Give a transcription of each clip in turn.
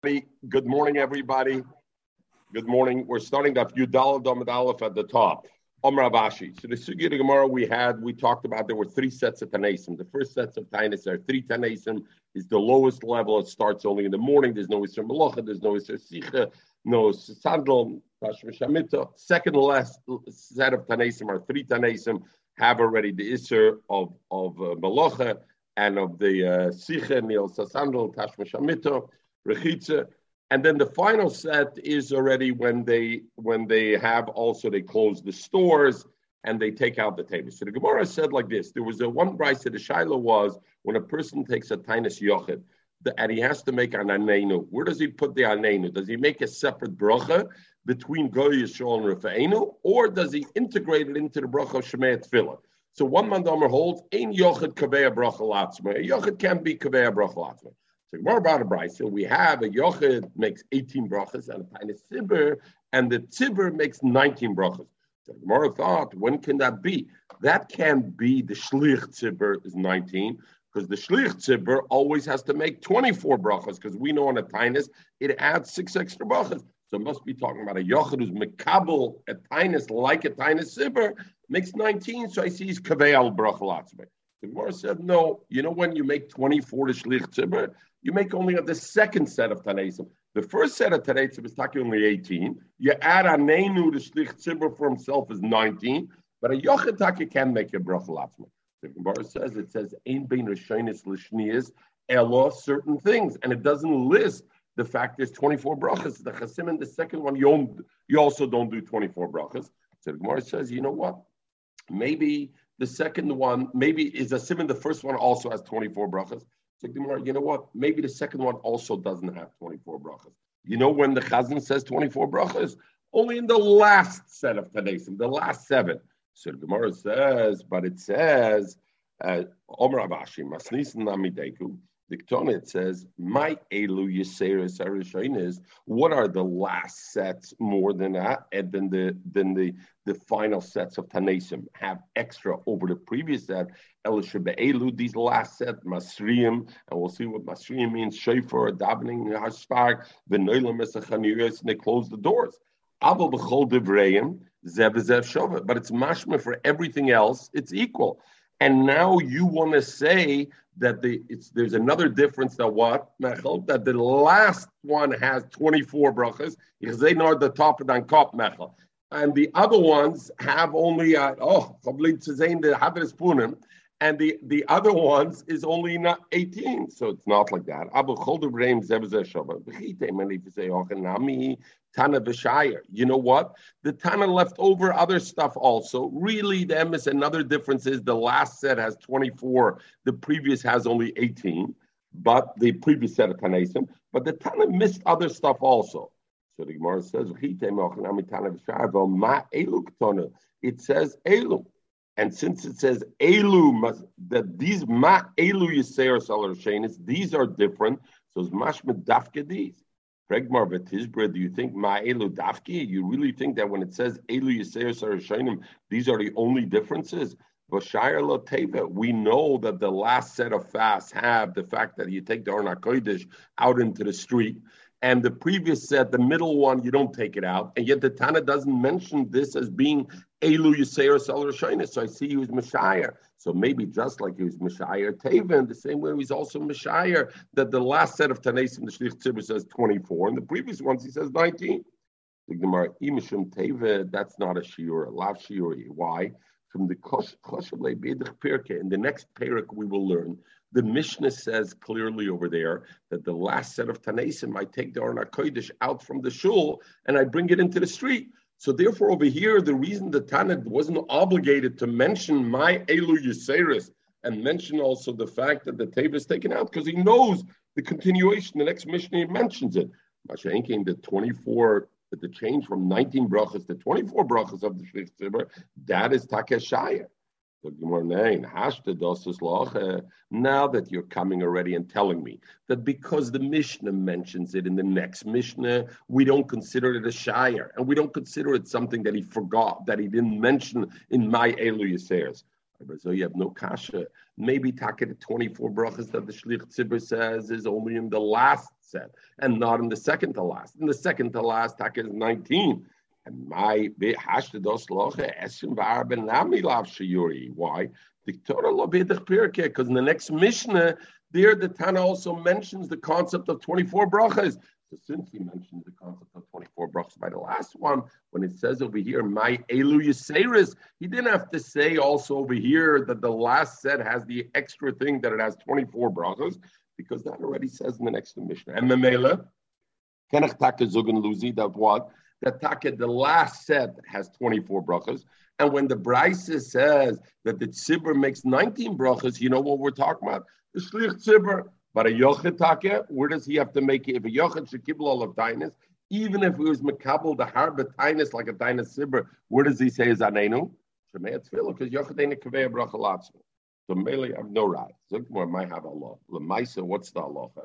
Good morning, everybody. Good morning. We're starting off Yudal Domad Aleph at the top. Omar Abashi. So the Sugi Gemara we had, we talked about there were three sets of Tanasim. The first sets of Tanis are three Tanasim, is the lowest level. It starts only in the morning. There's no Isra Melocha, there's no Isra Sicha, no Sandal, Second last set of Tanasim are three Tanasim, have already the Isra of, of uh, Melocha and of the uh, Sicha, Nil Sasandal, Tashma rechitza. And then the final set is already when they when they have also they close the stores and they take out the table. So the Gemara said like this: there was a one price that the Shiloh was when a person takes a tinus yochid, and he has to make an anenu. Where does he put the anenu? Does he make a separate bracha between Goy Yisrael and Rafa'enu, or does he integrate it into the bracha of Shemei? So one mandomer holds ein yochid kaveya bracha latzma. A yochid can be kaveya bracha latzma. So more about a brisa. We have a yochid makes 18 brachas and a tiny sibber, and the tzibber makes 19 brachas. So Gemara thought, when can that be? That can be the shlich tzibber is 19, because the shlich tzibber always has to make 24 brachas, because we know on a tinus it adds six extra brachas. So it must be talking about a yochid who's mekabel a tinus like a tinus sibber makes 19. So I see he's kaveal brachalatzme. The Gemara said, no, you know when you make 24 to shlich tzibber, you make only of the second set of Tanaisim. The first set of Tanaisim is talking only 18. You add a Neinu, the Shlich Tzibur for himself is 19. But a Yochitaki can make a bracha latzma. The Gemara says, it says, Ein bein Rishonis Lishnias, Elo, certain things. And it doesn't list the fact there's 24 brachas. The Chasim in the second one, you, you also don't do 24 brachas. So the Gemara says, you know what? Maybe the second one, maybe is a sim the first one also has 24 brachas. You know what? Maybe the second one also doesn't have 24 brachas. You know when the Chazan says 24 brachas? Only in the last set of Tadesim, the last seven. So the Gemara says, but it says, uh, Omer Abashi, Masnis Namideku, the Ketona, says, My Elu Yeseris Arishoinis, what are the last sets more than that, and then the than the the final sets of Tanesim have extra over the previous set. Elu, these last set, Masriim, and we'll see what Masriim means, Shofar, Davening, Hashpag, Venoilam Esachaniris, and they close the doors. Abel Bechol Devreim, Zev Zev Shova, but it's mashma for everything else, it's equal. And now you want to say that the it's there's another difference that what Mechel that the last one has 24 brachas because they know the top of the kop Mechel, and the other ones have only uh, oh and the, the other ones is only not 18, so it's not like that. Tana B'Shire. You know what? The Tana left over other stuff also. Really, them is another difference is the last set has 24, the previous has only 18, but the previous set of Tanasim, but the Tana missed other stuff also. So the Gemara says, it says Elu. And since it says Elu, that these Ma Elu Yisera Salar these are different. So it's Mashma Dafke these. Pregmar Vatizbra, do you think Ma'elu Dafki? You really think that when it says Elu Yisrael Sarashainim, these are the only differences? We know that the last set of fasts have the fact that you take the Arna Kodesh out into the street, and the previous set, the middle one, you don't take it out, and yet the Tana doesn't mention this as being Elu Yisrael Sarashainim. So I see he was Messiah. So maybe just like he was Mishayir Taven, the same way he's also Mishayir, that the last set of Tanesim, the Shlich Tzibur says 24, and the previous ones he says 19. The Gemara, Imishim Teve, that's not a Shiur, a Lav Shiur. Why? From the Bedich Pirke, in the next parak we will learn, the Mishnah says clearly over there that the last set of Tanesim, I take the Arna Kodesh out from the shul and I bring it into the street. So therefore, over here, the reason the Tanit wasn't obligated to mention my Elu Yiseiris and mention also the fact that the table is taken out because he knows the continuation. The next Mishnah mentions it. Mashenkin, the 24, the change from 19 brachas to 24 brachas of the Tzibur, that is Takeshaya. Now that you're coming already and telling me that because the Mishnah mentions it in the next Mishnah, we don't consider it a shire, and we don't consider it something that he forgot, that he didn't mention in my Elu Yisers. So you have no kasha. Maybe taka the 24 brachas that the Shlich Tzibur says is only in the last set and not in the second to last. In the second to last, taka is 19. My hashtados locha esim nami lav. Why? Because in the next Mishnah, there the Tana also mentions the concept of 24 brachas. So since he mentioned the concept of 24 brachas by the last one, when it says over here, my Elu Yiseiris, he didn't have to say also over here that the last set has the extra thing that it has 24 brachas, because that already says in the next Mishnah. And Memela, Kenach Luzi, that what? That Taka, the last set has 24 brachas. And when the Brisa says that the tzibur makes 19 brachas, you know what we're talking about? The shlich tzibur. But a yochid where does he have to make it? If a Yochet should all of dinus, even if it was makabel the harba tinus like a dinus sibber, where does he say is anenu? Shemei tefillah because yochid ain't a kaveh bracha. So mainly I have no right. Zukmar might have Allah. Lemaisa, what's the halacha?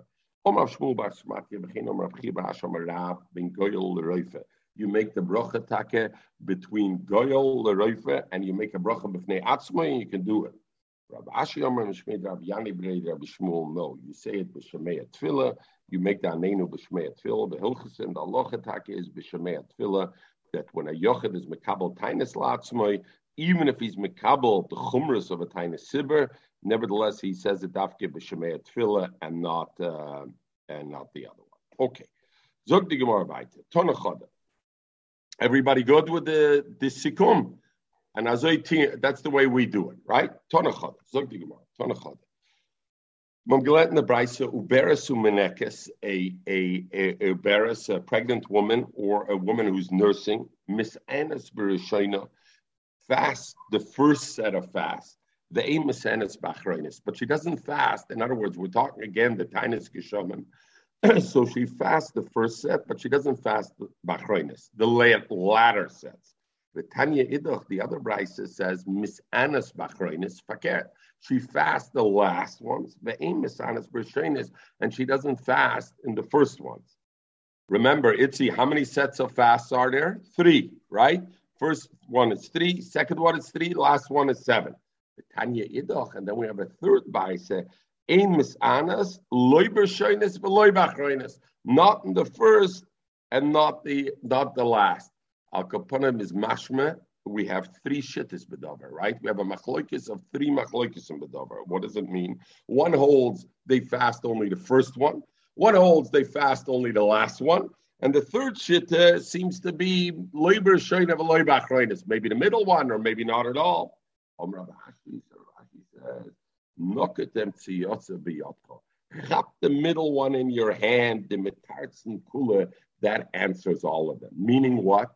You make the bracha take between goyal leroife and you make a bracha b'fnei atzma and you can do it. Rabbi Ashi Omer Mishmei Rabbi Yani Brei Rabbi Shmuel, no. You say it b'shemei tefillah, you make the anenu b'shemei the hilchas and the alocha take is b'shemei tefillah, that when a yochid is mekabel tainis latzmoi, even if he's mekabel the chumras of a tainis sibber, nevertheless he says it dafke b'shemei tefillah and not uh, and not the other one. Okay. Zog di Gemara weiter. Tona Everybody good with the the sikum? And that's the way we do it, right? Tonachad. Zog the Gemara. In the Uberis umenekes, a, a, a, a a pregnant woman or a woman who's nursing, Miss Anas Bereshina, fast the first set of fast. The aim is Anas Bachreinis, but she doesn't fast. In other words, we're talking again the Tainis Geshomen. so she fasts the first set, but she doesn't fast the Bachreinis, the latter sets. The Tanya Idoch, the other Brisa says, Miss Anas Bachreinis Fakir. She fasts the last ones, the aim Miss Anas Bachreinis, and she doesn't fast in the first ones. Remember, Itzi, how many sets of fasts are there? Three, right? First one is three, second one is three, last one is seven. The Tanya Idoch, and then we have a third Brisa, Ein Miss Anas, Loy Bachreinis, Veloy Bachreinis. Not in the first and not the not the last. Al Kaponim is mashma. We have three shittis bedover, right? We have a machloikis of three machloikis in bedover. What does it mean? One holds they fast only the first one. One holds they fast only the last one. And the third shitta seems to be of a loibach Maybe the middle one, or maybe not at all. Says, Nokatem Wrap the middle one in your hand, the mitartzen kula, that answers all of them. Meaning what?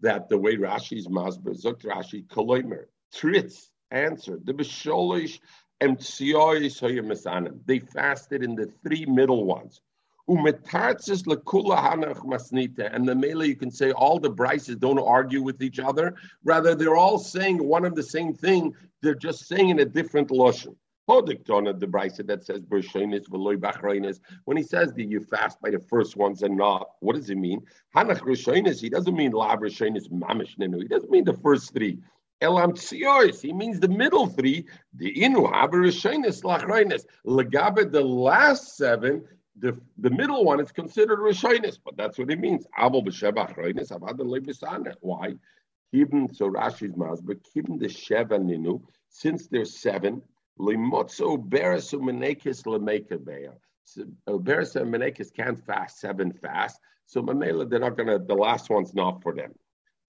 that the way Rashi's Masber, Zok Rashi, Koloimer, Tritz, answered, the Bisholish and Tsiois They fasted in the three middle ones. Umetartzis lekula hanach masnita, and the mele you can say all the brises don't argue with each other. Rather, they're all saying one of the same thing. They're just saying in a different lotion. Hodikton the brisa that says Bershenis v'loy bachreinis. When he says that you fast by the first ones and not, what does it mean? Hanach Rishonis, he doesn't mean Lav Rishonis Mamish Ninu. He doesn't mean the first three. Elam Tsiois, he means the middle three. The Inu Haber Rishonis Lachreinis. Lagabe, the last seven, the, the middle one is considered Rishonis, but that's what it means. Abel B'Sheba Achreinis, Avad Lebisana. Why? Even so Rashi's Masber, even the Sheva Ninu, since there's seven, Limotzo berisu menekis lemekabeya. Uh, berisu menekis can't fast seven fast, so mamela they're not gonna. The last one's not for them.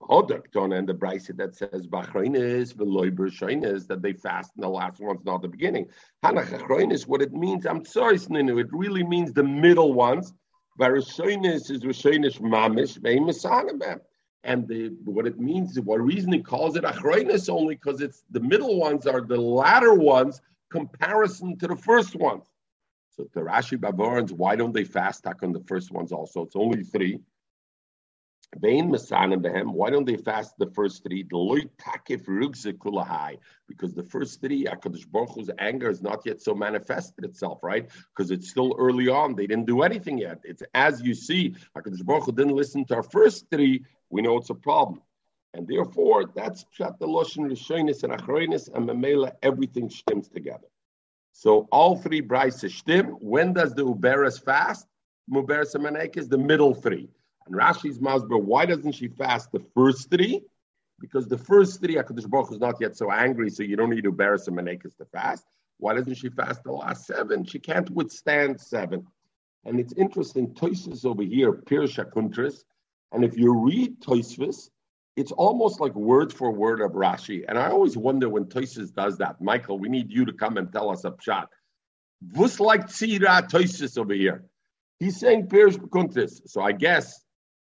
Hodakton and the brisa that says bachreinis veloy is that they fast and the last one's not the beginning. Hanach what it means. I'm sorry, Sninu. It really means the middle ones. Varishoinis is rishoinis mamish ve'imisanabem. And the, what it means, what reason he calls it achroinus only because it's the middle ones are the latter ones comparison to the first ones. So the Rashi Baborans, why don't they fast tack on the first ones also? It's only three. Why don't they fast the first three? Because the first three, Akadosh Baruch Hu's anger is not yet so manifested itself, right? Because it's still early on. They didn't do anything yet. It's as you see, Akadosh Baruch Hu didn't listen to our first three, we know it's a problem. And therefore, that's Pshat the Loshen Rishonis and Achroinis and Memela, everything stems together. So all three Bryces stim. When does the Uberes fast? Muberes Amanek is the middle three. And Rashi's Masber, why doesn't she fast the first three? Because the first three, HaKadosh Baruch is not yet so angry, so you don't need to embarrass Uberes Amanek to fast. Why doesn't she fast the last seven? She can't withstand seven. And it's interesting, Toisus over here, Pirsha Kuntris, and if you read Toisvis, it's almost like word for word of Rashi. And I always wonder when Toisus does that. Michael, we need you to come and tell us a shot. Vus like Tzira Toisus over here. He's saying Pirish Kuntis. So I guess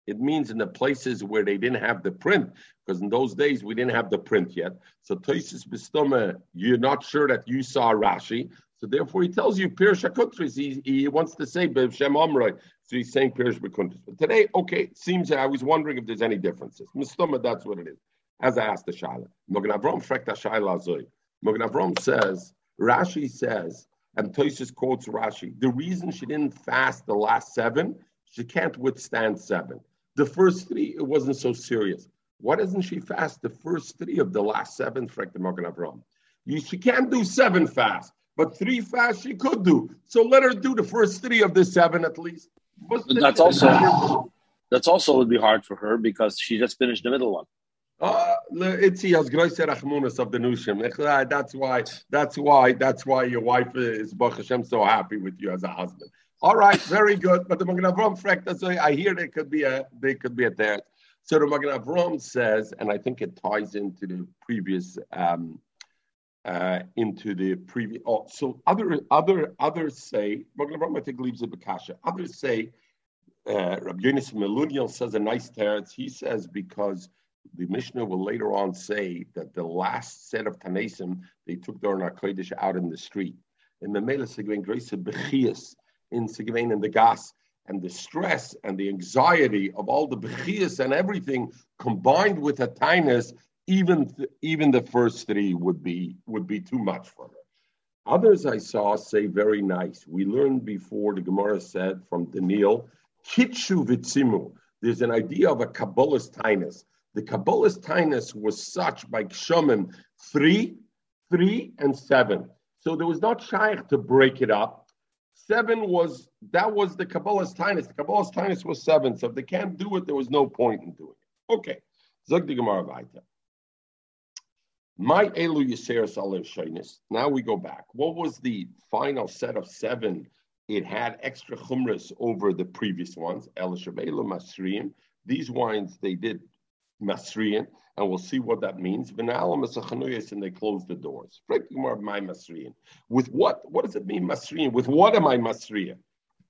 it means in the places where they didn't have the print, because in those days we didn't have the print yet. So Toisus Bistoma, you're not sure that you saw Rashi. So therefore, he tells you Pirish Kuntris. He, he wants to say Shem Amroi. So he's saying Pirish Bekuntis. But today, okay, it seems I was wondering if there's any differences. Mistoma, that's what it is. As I asked the Shaila. Mogen Avram frekta Shaila Zoy. Mogen Avram says, Rashi says, and Tosis quotes Rashi, the reason she didn't fast the last seven, she can't withstand seven. The first three, it wasn't so serious. Why doesn't she fast the first three of the last seven, Frekta Mogen Avram? You, she can't do seven fast, but three fast she could do. So let her do the first three of the seven at least that's also that's also would be hard for her because she just finished the middle one. Uh, it's has Rachmunas of the Nushim. That's why. That's why. That's why your wife is Baruch Hashem so happy with you as a husband. All right, very good. But the Magen Avram frek, so I hear there could be a there could be a there. So the Magen Avram says, and I think it ties into the previous um, uh, into the previous. Oh, so other other others say I think leaves it Bakasha. Others say uh, Rabbi Yonis Meluniel says a nice teretz. He says because the Mishnah will later on say that the last set of Tanesim they took their Kodesh out in the street. In the Mela Sigvein Grace Bechias in Sigvein and the gas and the stress and the anxiety of all the Bechias and everything combined with a tinus even th- even the first three would be would be too much for her. Others I saw say very nice. We learned before the Gemara said from Daniel, Kitshu vitzimu. There's an idea of a Kabbalist tinus. The Kabbalist tinus was such by Kshamim three, three, and seven. So there was not shaykh to break it up. Seven was that was the Kabbalist tinus. The Kabbalist tinus was seven. So if they can't do it, there was no point in doing it. Okay. Zog the Gemara weiter. My Elu Yisera Alev Shainis. Now we go back. What was the final set of seven? It had extra chumras over the previous ones. El Shabelu Masriim. These wines they did Masrian, and we'll see what that means. And they close the doors. With what? What does it mean Masrian? With what am I Masrian?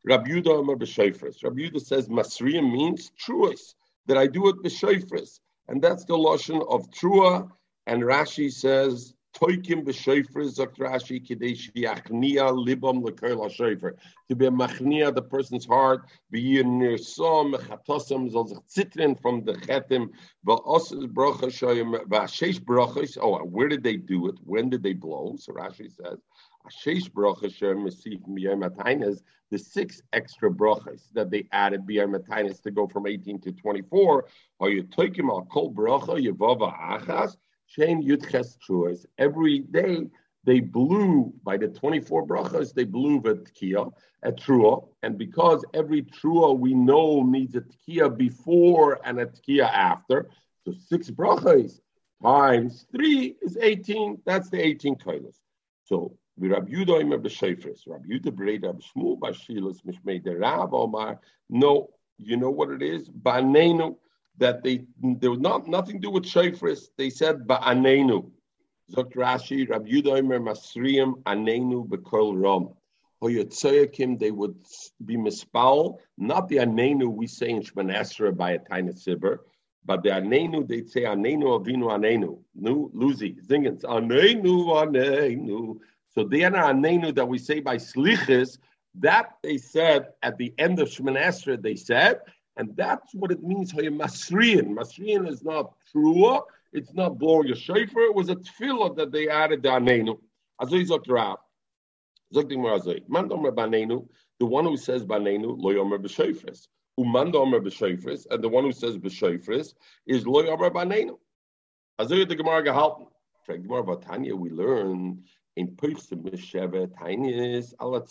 Rabbi Yudah b'shayfris. Rabbi Yudah says Masrian means truest, that I do it b'shayfris. And that's the lotion of trua and Rashi says, Toikim b'shofar, Zok Rashi, Kadesh yachnia libam lekoil ha'shofar. To be machnia, the person's heart, be nirsom, mechatosam, zol zich zitrin from the chetim, v'osas brocha shoyim, v'ashesh brochas. Oh, where did they do it? When did they blow? So Rashi says, Ashesh brocha shoyim, mesif miyayim atainas, the six extra brachas that they added biyar matainas to go from 18 to 24, are you toikim al kol bracha, yevava achas, Shane Yudches Truas. Every day they blew by the 24 brachas, they blew the tkiya at trua. And because every trua we know needs a tkiya before and a tkiya after, so six brachas times three is 18. That's the 18 kailas. So we Rab Yudah Imer Rab Yudah b'Reda b'Shmuel b'Shilas mishmei Rab Omar. No, you know what it is? Banenu that they there was not nothing to do with shofris. They said ba'anenu. Zok Rashi, Rab Yudoimer Masriim Anenu Bekol Rom. Hoyotzoyakim, they would be mispal, not the Anenu we say in Shemanesra by a tiny sibber, but the Anenu, they'd say Anenu Avinu Anenu. Nu, Luzi, Zingens, Anenu Anenu. So the Anenu that we say by Slichis, that they said at the end of Shemanesra they said, and that's what it means, Masrian. Masrian is not true, it's not blowing shofar, it was a tefillah that they added to Anenu. Azoy Zot Rab. Zok Dimar Domer Banenu, the one who says Banenu, Lo Yomer B'Shofres. Umanda Omer b'shofris, and the one who says b'shofris is loy Omer b'neinu. Azoy the Gemara gehalten. From Gemara Batanya, we learn in Pirsim Mesheva Tainis ala.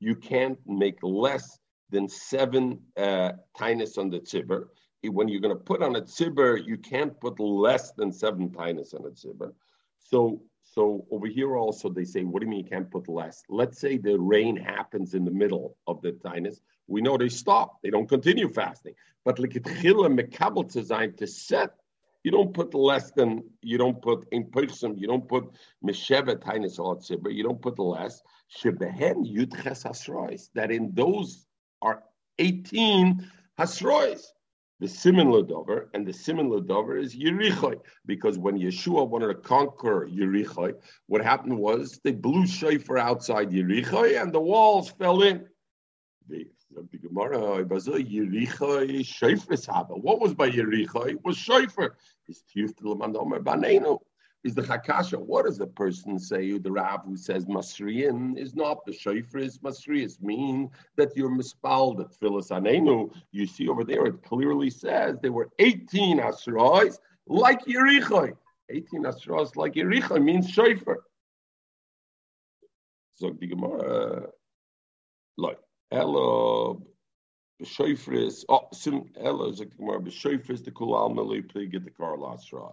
You can't make less than seven uh, tainis on the tzibur. When you're going to put on a tzibur, you can't put less than seven tainis on a tzibur. So so over here also they say, what do you mean you can't put less? Let's say the rain happens in the middle of the tinus. We know they stop. They don't continue fasting. But like chila mekabel design to set, you don't put less than you don't put in person. You don't put mesheva tinus but You don't put less. Shebehen yudches hasrois. That in those are eighteen hasrois the Simon Ladover, and the Simon Ladover is Yerichoi, because when Yeshua wanted to conquer Yerichoi, what happened was they blew shofar outside Yerichoi and the walls fell in. What was by Yerichoi? It was shofar. Is the Hakasha. What does the person say, the Rav who says Masriyan is not the Shofar is Masriyas, mean that you're mispalled at Philis Anenu. You see over there, it clearly says there were 18 Asrois like Yerichoi. 18 Asrois like Yerichoi means Shofar. So the Gemara, like, Elo, B'Shofris, oh, Sim, Elo, Zok Gemara, B'Shofris, the Kulal Melu, get the Karl Asra.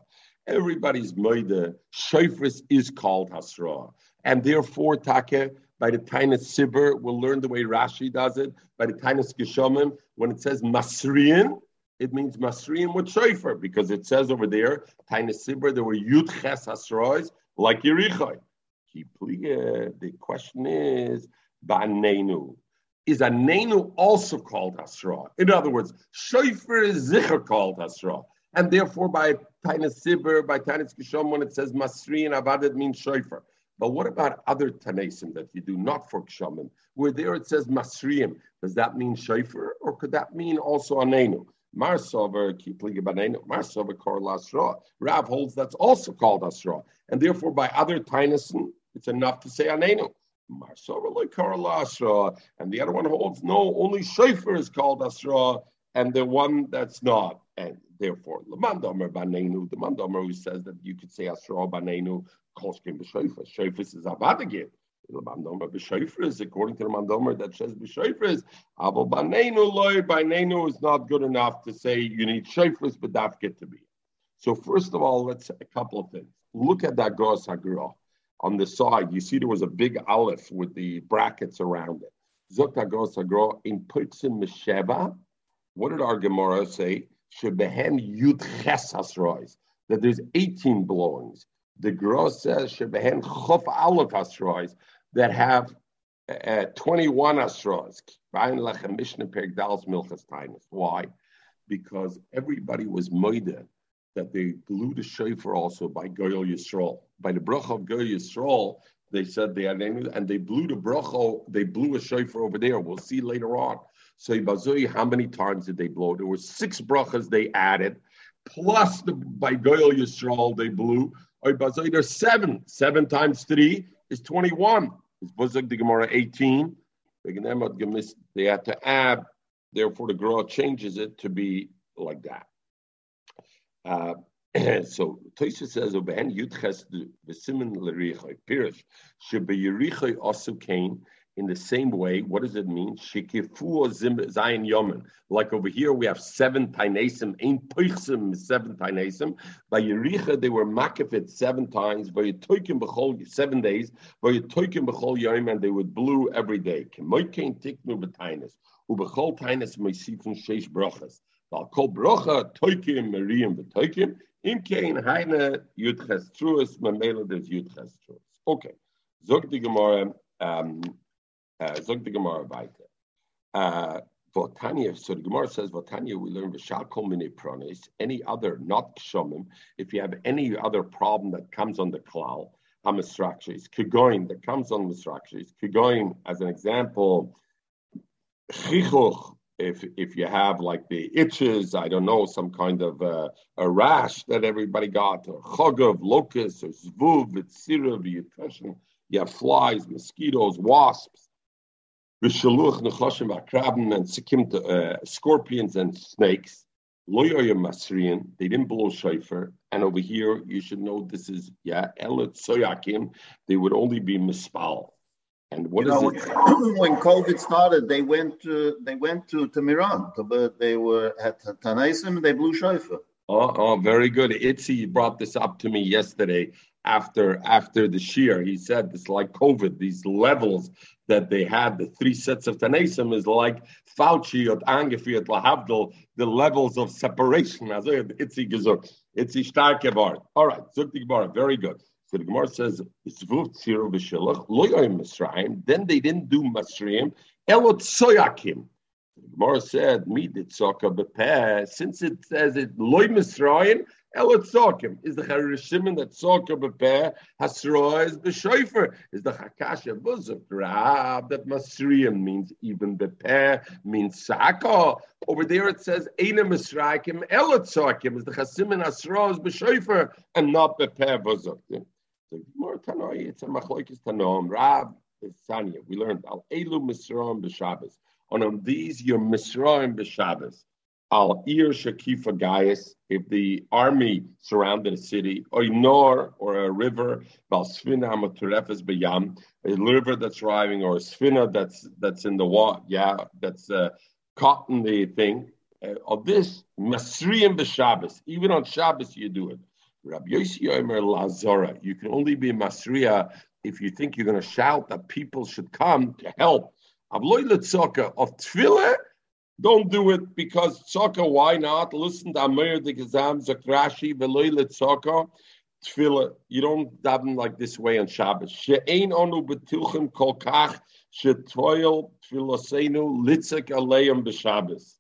Everybody's moide. Shofris is called Hasra. And therefore, Take, by the Tainus Sibur, we'll learn the way Rashi does it. By the Tainus Geshomim, when it says Masrian, it means Masrian with Shofar, because it says over there, Tainus Sibur, there were Yud Ches Hasrois, like Yerichai. The question is, Banenu. Is a Nenu also called Hasra? In other words, Shofar is Zicher called Hasra and therefore by Tainus Sibur, by Tainus Kishom, when it says Masri and Avad, it means Shofar. But what about other Tanesim that you do not for Kshomim, where there it says Masriim? Does that mean Shofar, or could that mean also Anenu? Marsover, Kiplig Banenu, Marsover Kor Asra. Rav holds that's also called Asra. And therefore, by other Tainasim, it's enough to say Anenu. Marsover like Kor Asra. And the other one holds no, only Shofar is called Asra, and the one that's not. And Therefore, the Mandomer Banenu, the Mandomer who says that you could say Asra Banenu, Kolskim B'Shoifas. Shoifas is Avadagir. The Mandomer B'Shoifas, according to the Mandomer that says B'Shoifas, Abo ah, Banenu Loy, Banenu is not good enough to say you need Shoifas, but get to be. So, first of all, let's say a couple of things. Look at that Gos. On the side, you see there was a big aleph with the brackets around it. Zok Gos in Putzim Mesheba. What did our Gemara say? Shebehen Yud Ches that there's 18 blowings. The Gross says Shebehen Chof Aleph that have uh, 21 Hasrois. Why? Because everybody was moide that they blew the shofar also by Goyal Yisrael. By the bracha of Goyal Yisrael, they said they had and they blew the bracha, they blew a shofar over there. We'll see later on. So Bazui, how many times did they blow? There were six brachas they added, plus the by Goyal Yisrael they blew. Bazui, there's seven. Seven times three is 21. It's Buzuk the Gemara 18? They had to add, therefore the Gemara changes it to be like that. Uh, so Tosha says, "Oben Yudches the Simon Lerichai Pirish Yerichai also came in the same way, what does it mean? Zayin yomen. Like over here, we have seven tainesim, ein poichsim, seven tainesim. By Yericha, they were makifit seven times. By Yetoikim b'chol, seven days. By Yetoikim b'chol yom, and they would blue every day. Kemoikein tiknu b'tainis. U'b'chol tainis meisifun sheish brachas. Val kol bracha, toikim, meriyim, v'toikim. Im kein heine yudches truas, mamela des yudches truas. Okay. Zog Gemara, um, Zog the Gemara weiter. Uh, Tanya, so the Gemara says, Tanya, we learn Vishal Kol Mini any other, not Kshomim, if you have any other problem that comes on the Klal, Amisrakshis, Kigoin, that comes on Misrakshis, Kigoin, as an example, Chichuch, if if you have like the itches, I don't know, some kind of uh, a rash that everybody got, or chogov, locust, or zvuv, it's you have flies, mosquitoes, wasps, Vishaluch nechashim akrabim and sikim uh, scorpions and snakes. Loyoyim masrian. They didn't blow shofar. And over here, you should know this is yeah elet soyakim. They would only be mispal. And what you is know, it? When COVID started, they went to they went to Tamiran. To, they were at Tanaisim and they blew shofar. Oh, oh, very good. Itzi brought this up to me yesterday after after the shear. He said it's like COVID. These levels that they had, the three sets of Tanasim, is like Fauci or Angefi Lahavdil, the levels of separation. Itzi gesagt, Itzi starke Wort. All right, Zukti Gemara, very good. So the Gemara says, then they didn't do Masriim, Elot Soyakim. Morah said, "Me the Gemara said, since it says it, Loy Misraim, Elot Sokim is the Harishimon that Soka Bepe Hasroa is the is the Hakasha Buzuk Rab that Masriam means even Bepe means Saka. Over there it says Eina Misrakim Elot Sokim is the Chasimon Hasroa is the and not Bepe Buzuk. So more Tanoi, it's a Machloikis Tanom Rab Sanya. We learned Al Elu Misraim B'Shabbos. And on these you're Misraim B'Shabbos al ir shakifa gaius, if the army surrounded a city, or nor or a river, val svina amaturefes beyam, a river that's driving, or a svina that's that's in the water, yeah, that's uh, caught in the thing. Uh, of this masriyim b'Shabbos, even on Shabbos you do it. Rabbi Yossi Omer Lazora, you can only be masriya if you think you're going to shout that people should come to help. Avloy letzaka of tefillah don't do it because tzaka. Why not? Listen to Amir the Gazam Zakrashi Veloy Tzaka. Tefillah. You don't daven like this way on Shabbos. She'ein onu betuchim kol kach shetoil tefillasenu litzek aleim b'Shabbos.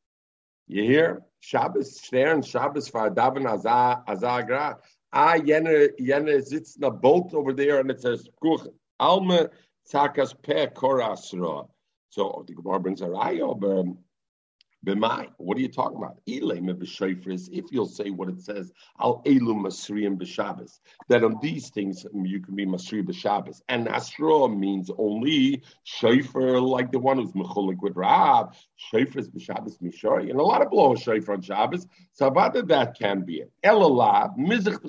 You hear? Shabbos shter and Shabbos for daven azagra. Ah, yene yene sits in a boat over there and it says kuch alma tzakas pe korasra. So the Gemara brings a raya, but um, B'mai, what are you talking about? If you'll say what it says, al elu masriyim b'Shabbos, that on these things um, you can be masri b'Shabbos, and asra means only shofar, like the one who's mechulik with Rav. Shofar is b'Shabbos mishori, and a lot of blow shofar on Shabbos. So about that, can be it. Elallah mizich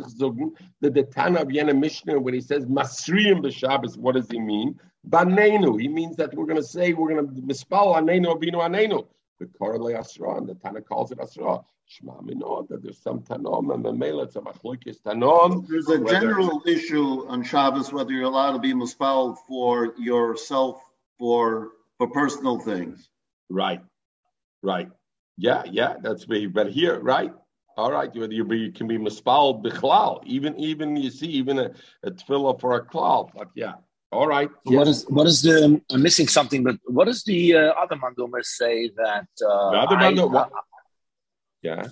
the Tana of Yena Mishnah when he says masriyim b'Shabbos, what does he mean? Banenu, he means that we're going to say we're going to mispal anenu abinu anenu the Korale Asra, and the Tana calls it Asra. Shema Minod, that there's some Tanom, and the Mela, it's a Machlokis Tanom. There's a general issue on Shabbos whether you're allowed to be muspal for yourself for for personal things. Right, right. Yeah, yeah, that's me. But here, right? All right, you, you, you can be muspal bichlal, even even you see even a, a tefillah for a klal. But yeah, all right. Yes. What is what is the? I'm missing something, but what does the uh, other mandomers say that? Uh, the other mandom, yeah.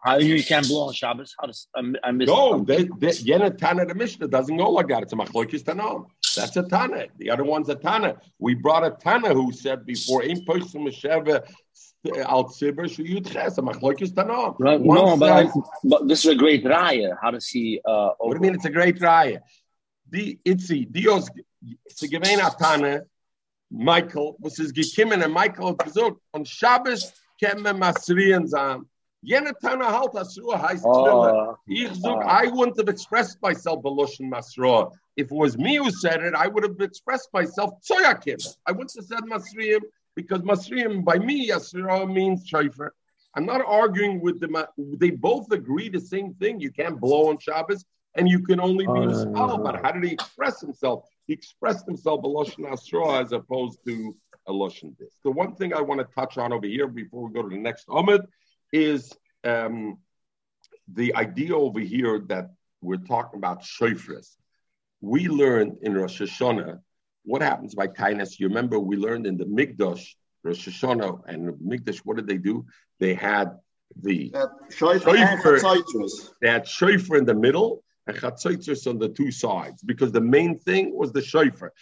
How you can blow on Shabbos? How does I, I miss? No, they, they, Yena Tana the Mishnah doesn't go like that. It's a machlokes Tana. That's a Tana. The other one's a Tana. We brought a Tana who said before in person Mesheva al tzibur a machlokes Tana. Right. No, but, I, but this is a great raya. How does he? Uh, what do you mean? It's a great raya. The itzi dios zu gemein Tane, Michael, was es gekimmen, und Michael hat gesagt, on Shabbos können wir Masrien sein. Jene Tane halt heißt Ich sag, I wouldn't have expressed myself Belushin Masra. If it was me who said it, I would have expressed myself Tzoyakim. I wouldn't have said Masriim, because Masriim, by me, Asura means Shaifer. I'm not arguing with them. They both agree the same thing. You can't blow on Shabbos, and you can only be oh, But how did he express himself? he expressed himself a Lashon Asra as opposed to a Lashon Dis. The one thing I want to touch on over here before we go to the next Ahmed is um, the idea over here that we're talking about shofras. We learned in Rosh Hashanah what happens by kindness. You remember we learned in the Mikdash, Rosh Hashanah and Mikdash, what did they do? They had the uh, shofar, they had shofar in the middle and chatzitzers on the two sides because the main thing was the shofar.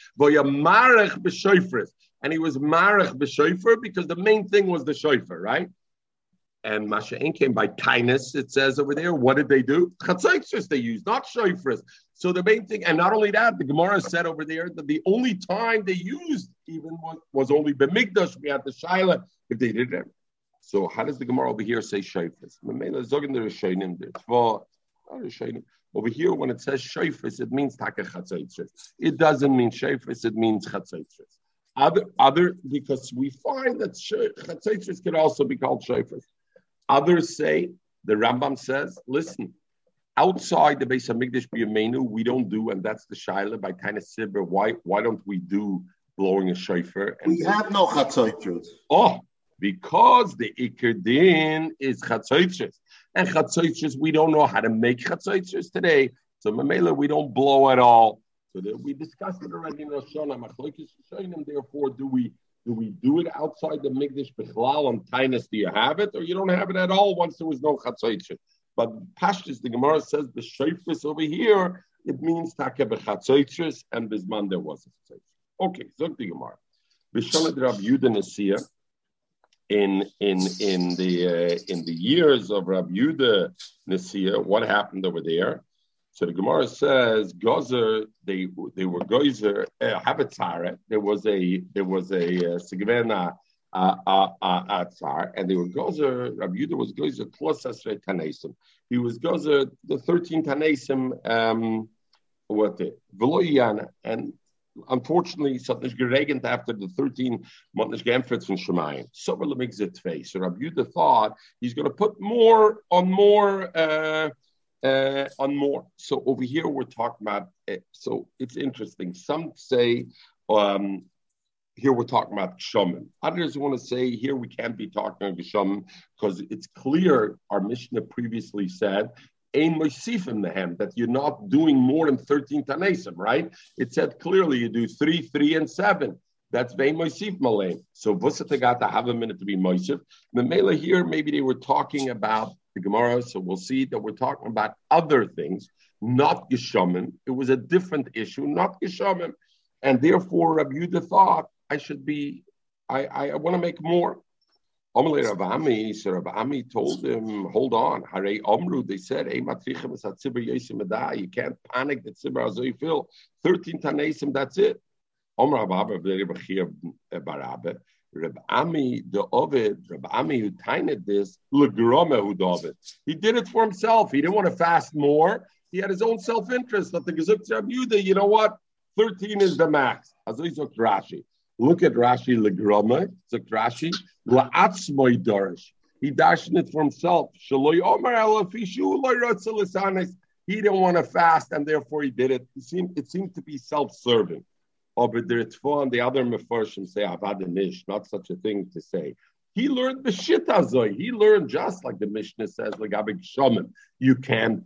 And he was marach b'shofar because the main thing was the shofar, right? and Masha'in came by kindness, it says over there. What did they do? Chatzaitzis they used, not shofars. So the main thing, and not only that, the Gemara said over there that the only time they used even was, was only Bemigdash. We had the Shaila if they did it. So how does the Gemara over here say shofars? Over here, when it says shofars, it means taka chatzaitzis. It doesn't mean shofars, it means chatzaitzis. Other, other, because we find that chatzaitzis can also be called shofars. Others say, the Rambam says, listen, outside the base of Migdash B'Yameinu, we don't do, and that's the Shaila by kind of Sibir. Why, why don't we do blowing a shofar? And we have no chatzaitzis. Oh, because the Ikerdin is chatzaitzis. And chatzaitzis, we don't know how to make chatzaitzis today. So Mamela, we don't blow at all. So that we discussed it already in Rosh Hashanah. Therefore, do we do we do it outside the Migdash Bechlal and Tainus? Do you have it, or you don't have it at all once there was no chatzaitzis? But Pashtus, the Gemara says the shayfus over here, it means take bechatzaitzis, and bisman there was a chatzaitzis. Okay, so the Gemara. Rab Yudah Nesiyah, in in in the uh, in the years of Rabbi Yudah Nesiyah, what happened over there? So the Gemara says Gozer they they were Gozer uh. There was a there was a uh, Sigvena uh, uh, uh, Atzar, and they were Gozer. Rabbi Yudah was Gozer plus Esrei Tanesim. He was Gozer the thirteen Tanesim. Um, what the Veloyana and unfortunately, something's geregent after the 13 Motnish Gemfritz from Shemayim. So Rabbi Yudah thought he's going to put more on more uh, uh, on more. So over here we're talking about. Uh, so it's interesting. Some say um, here we're talking about Geshomim. Others want to say here we can't be talking about Geshomim because it's clear our Mishnah previously said Ein Moisifim Nehem, that you're not doing more than 13 Tanesim, right? It said clearly you do three, three, and seven. That's Vein Moisif Malay. So Vusatagata have a minute to be Moisif. Memela here, maybe they were talking about the Gemara, so we'll see that we're talking about other things, not Geshomim. It was a different issue, not Geshomim. And therefore, Rabbi Yudah thought I should be, I, I, I want to make more. Amalei Rav Ami, so Rav Ami told him, hold on. Hare Omru, they said, Hey, matrichem is at Tzibur Yesim You can't panic that Tzibur Azoy fil. 13 Tanesim, that's it. Omar Rav Abba, Bechir Barabe. Reb Ami, the Ovid, Reb Ami who tined this, Legrome who David. He did it for himself. He didn't want to fast more. He had his own self-interest. That the Gezuk Yudah, you know what? 13 is the max. Azoy Rashi. Look at Rashi Legroma, Zok Rashi, La'atzmoy. He dashed it for himself. He didn't want to fast, and therefore he did it. It seemed, it seemed to be self-serving. Oh, but the and the other Mefarshim say Avadanish, not such a thing to say. He learned the Shitazoi. He learned just like the Mishnah says, like Abig Shomim. You can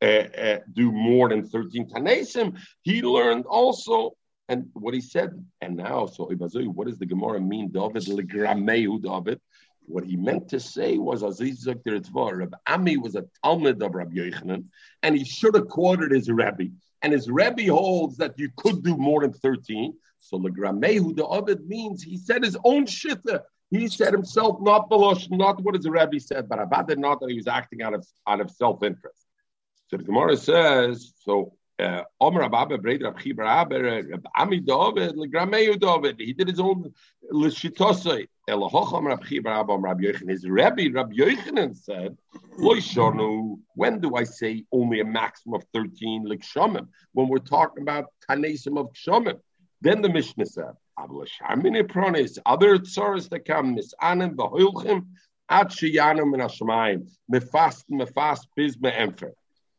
uh, uh, do more than 13 Tanesim. He learned also and what he said, and now, so what does the Gemara mean, David legrameu David? What he meant to say was Aziz Rab Ami was a Talmud of Rabbi Yochanan, and he should have quoted his Rebbe. And his Rebbe holds that you could do more than 13. So legrameu David means he said his own shitta. He said himself, not Balosh, not what his Rebbe said, but about not that he was acting out of out of self-interest. So the Gemara says, so Braid Ami David David. He did his own Lishitosei. Elohocham Rab Chibra Abba Rab Yochanan. His Rebbe Rab Yochanan said, Loishonu. When do I say only a maximum of thirteen likshomim? When we're talking about tanesim of kshomim, then the Mishnah said. Other tzaras that come, misanim v'hoilchim, ad sheyanim min hashemayim, mefast, mefast, biz me'emfer.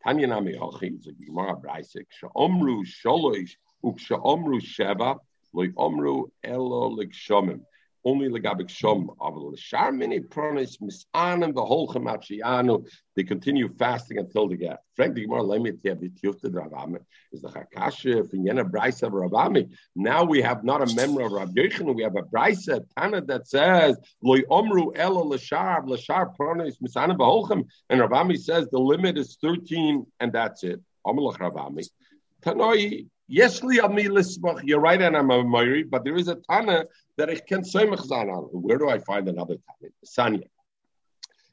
Tanya Nami Hochi, the Gemara Braisik, Sha'omru Sholoish, Uksha'omru Sheva, Loi Omru Elo Likshomim only legabik shom avol shar mini pronis misanim beholchem achianu. They continue fasting until they get. Frank the Gemara lemit yevitiyufta Ravami is the chakasha uh, finyena brisa of Ravami. Now we have not a member of Rav Yochanan, we have a brisa Tana that says loy omru elo l'shar l'shar pronis misanim beholchem, and Ravami says the limit is thirteen and that's it. Amalach Ravami. Tanoi Yes, You're right, and I'm a Moiri, but there is a Tana that I can say on. Where do I find another Tana? Sanya.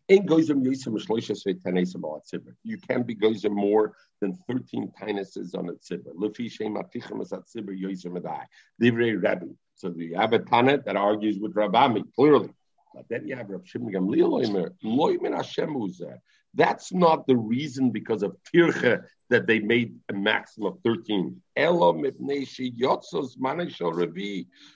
In shloishes v'tanesim al. You can be goyim more than 13 tainuses on a tzibur. Lefi atichem as tzibur yisem adai. So you have a Tanit that argues with Rabami, clearly. But then you have Rav Gamliel Loimer, That's not the reason because of Tirche that they made a maximum of 13.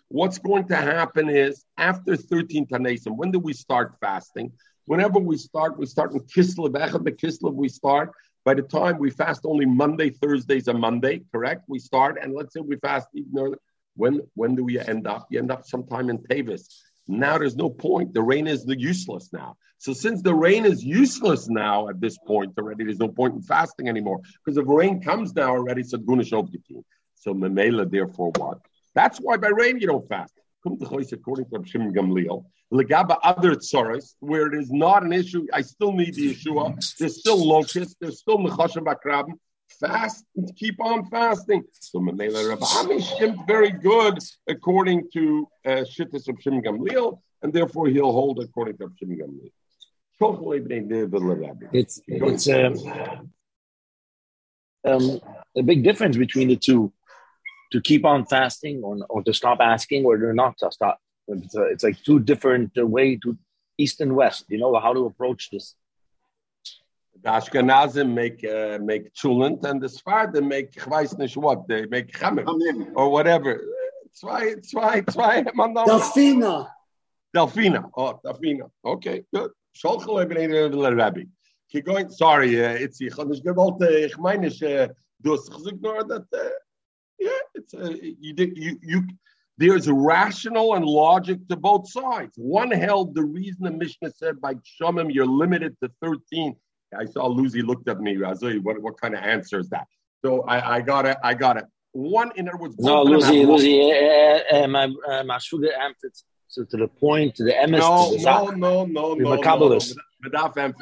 What's going to happen is after 13 Tanesim, when do we start fasting? Whenever we start, we start in Kislev, Echad Kislev, we start. By the time we fast only Monday, Thursdays, and Monday, correct? We start, and let's say we fast even. When when do we end up? You end up sometime in Tavis. Now there's no point. The rain is useless now. So since the rain is useless now at this point already, there's no point in fasting anymore because if rain comes now already, so So memela, therefore, what? That's why by rain you don't fast. According to Shimon Gamliel, legaba other tsaras where it is not an issue. I still need the Yeshua. There's still locusts. There's still mechashim bakrabim fast keep on fasting. So Mamela Rabbi Ami very good according to uh, Shittas of Shim Gamliel, and therefore he'll hold according to Shim Gamliel. It's it's um, um, a big difference between the two. To keep on fasting or, or to stop asking or to not to stop. It's, a, it's like two different uh, way to east and west. You know how to approach this. The Ashkenazim make uh, make chulent, and the Sfardim make ich weiß nicht what they make chamer or whatever. Zwei, zwei, zwei. Delfina. Delfina. Oh, Delfina. Okay, good. Sholchel even Rabbi. Keep going. Sorry, uh, it's ich habe nicht gewollt. Ich meine, ich du hast that. Uh, yeah, it's uh, you did you you. There's rational and logic to both sides. One held the reason the Mishnah said by Shomim you're limited to 13 I saw Lucy looked at me. Razui, what, what kind of answer is that? So I, I got it. I got it. One, in other words, no, Lucy, Lucy, uh, my uh, my sugar answered so to the point, to the MS. No, no, no, no, no, no, no.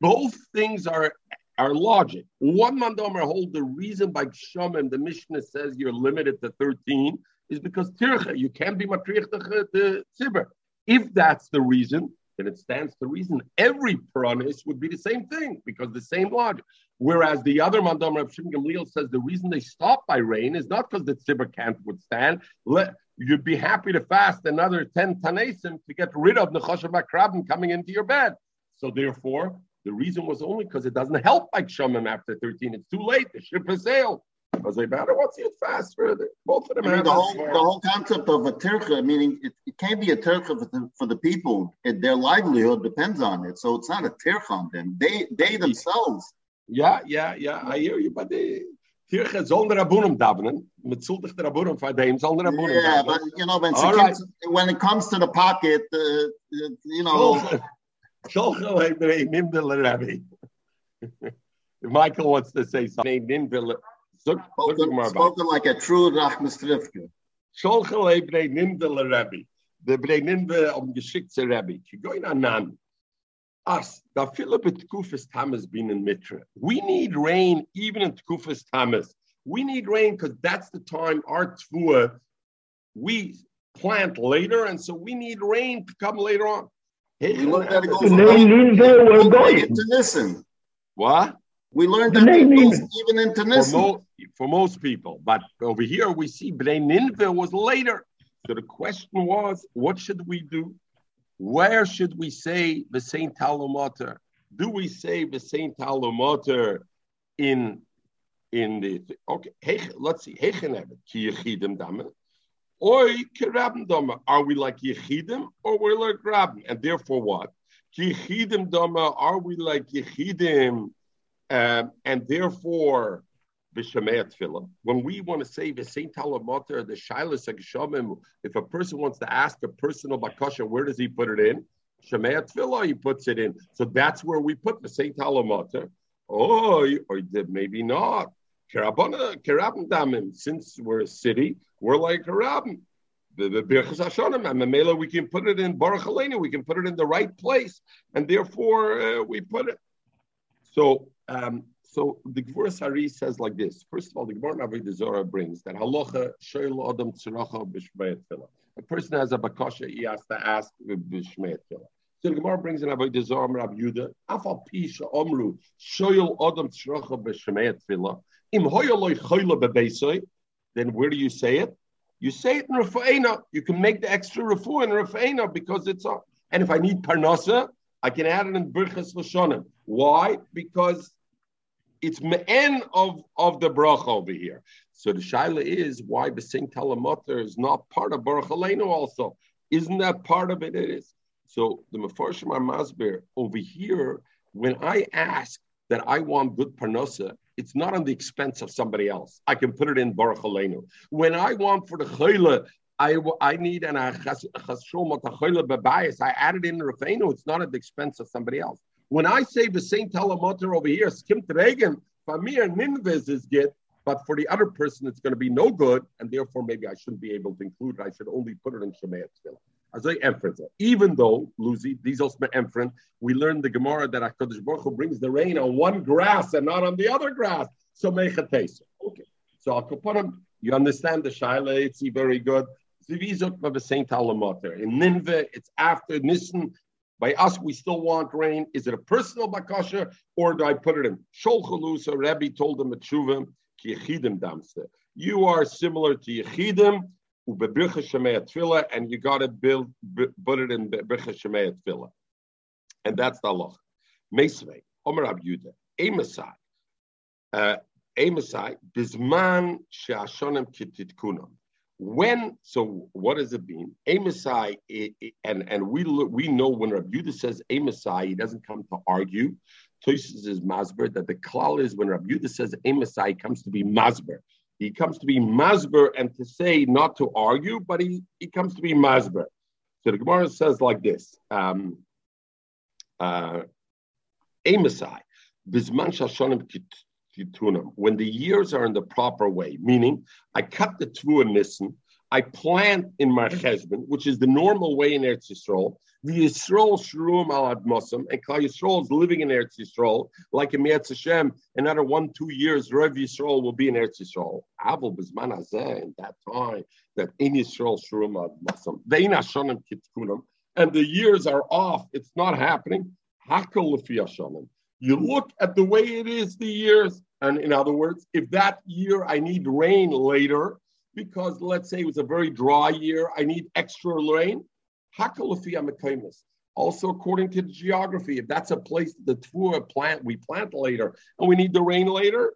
Both things are are logic. One mandomer hold the reason by Kshamim, the Mishnah says you're limited to 13 is because tircha, you can't be matriach to tzibur. If that's the reason, then it stands to reason every pranis would be the same thing because the same logic. Whereas the other mandam Rav Shimon Gamliel says the reason they stop by rain is not because the tzibur can't withstand. Let, you'd be happy to fast another 10 tanesim to get rid of nechoshav krabim coming into your bed. So therefore, the reason was only because it doesn't help like Shomim after 13. It's too late. The ship has sailed. I was like, matter what's it fast further? Both of them I mean, the whole the whole concept of a tircha, meaning it, it can't be a tircha for the, for the people. It, their livelihood depends on it, so it's not a tircha on them. They they themselves. Yeah, yeah, yeah. I hear you, but they. Tircha zonder rabunim davenen, mit zuldig der rabunim for them zonder rabunim. Yeah, but you know when, right. comes, when it comes to the pocket, uh, you know. Michael wants to say something. Spoken, spoken like a true Rachmas Rivka. Scholchel Ebrei Nimdel Rebbe. The Brei Nimdel um geschickt zu Rebbe. Ki goin anan. Us, da Philip at Tkufis Tamas been in Mitra. We need rain even in Tkufis Tamas. We need rain because that's the time our Tvua, we plant later, and so we need rain to come later on. Hey, you look at it goes we're going. To listen. What? We learned that even in Tunisia for most people. But over here, we see Bnei Nineveh was later. So the question was, what should we do? Where should we say the Saint Talumoter? Do we say the Saint Talumoter in in the okay? Hey, let's see. Or Are we like Yechidim or we're like Rabin? And therefore, what? Are we like Yechidim? Um, and therefore, the Shamayatvila. when we want to say the Saint Talamoter, the Shilas Shomim, if a person wants to ask a personal bakasha, where does he put it in? Shemei Tfilah, he puts it in. So that's where we put the Saint Talamoter. Oh, or maybe not. Since we're a city, we're like Karabim. Birchas Hashonim, and we can put it in Baruch we can put it in the right place, and therefore uh, we put it. So um, so the Gemara Sari says like this. First of all, the Gemara Navi Zora brings that halacha shoyl adam tzaracha b'shmei A person has a bakasha, he has to ask b'shmei So the Gemara brings in Abu Dezar Rab Yuda. Afal Pisha Omru Shoyel Adam Tzracha b'Shemei Tefillah. Im Hoyaloi Choyle beBeisoi. Then where do you say it? You say it in Rafa'ena. You can make the extra Rafu in Rafa'ena because it's a. And if I need Parnasa, I can add it in Birchas Lashonim. Why? Because it's me'en of, of the bracha over here. So the shaila is why the Saint Talamotter is not part of Baruch Aleinu also. Isn't that part of it? It is. So the Mefarshim Masber over here, when I ask that I want good parnosa, it's not on the expense of somebody else. I can put it in Baruch Aleinu. When I want for the chayla, I, I need an achashom. I added in Rafenu. It's not at the expense of somebody else. When I say the same telemotor over here, skim tregan, famir ninvez is get, but for the other person it's going to be no good, and therefore maybe I shouldn't be able to include it. I should only put it in Shemay Tefillah. As I emphasize, even though Lucy, these also emphasize, we learned the Gemara that Hakadosh Baruch Hu brings the rain on one grass and not on the other grass. So make a taste. Okay, so him. You understand the shaila? It's very good. Zivizot of Saint Alamoter in Nineveh. It's after Nissen. By us, we still want rain. Is it a personal bakasha or do I put it in? Sholchalusa, Rebbe told him at Shuvim, ki damse. You are similar to Yechidim and you got to build put it in Bircha Shemei Tefillah. And that's the law. Mesvei, Omer Abuda, Amasai, uh, Amasai, Bisman Sheashonim Kititkunam. When so, what does it mean? Amasai, and and we we know when Rabbi Yudah says Amasai, he doesn't come to argue. Tosis is masber that the klal is when Rabbi Yudah says Amasai, comes to be masber. He comes to be masber and to say not to argue, but he, he comes to be masber. So the Gemara says like this: um, uh, Amasai, bisman shashonim when the years are in the proper way, meaning I cut the and nissen, I plant in my cheshbon, which is the normal way in Eretz Yisrael. The Yisrael shruim al admosam, and Klal Yisrael is living in Eretz Yisrael, like in Eretz Hashem. Another one, two years, Rev Yisrael will be in Eretz Yisrael. Aval b'zman hazeh, in that time, that in Yisrael shruim al admosam. Vein hashonim kitkunam, and the years are off. It's not happening. Hakol hashonim. You look at the way it is the years, and in other words, if that year I need rain later, because let's say it was a very dry year, I need extra rain. Also, according to the geography, if that's a place the tvua plant we plant later and we need the rain later,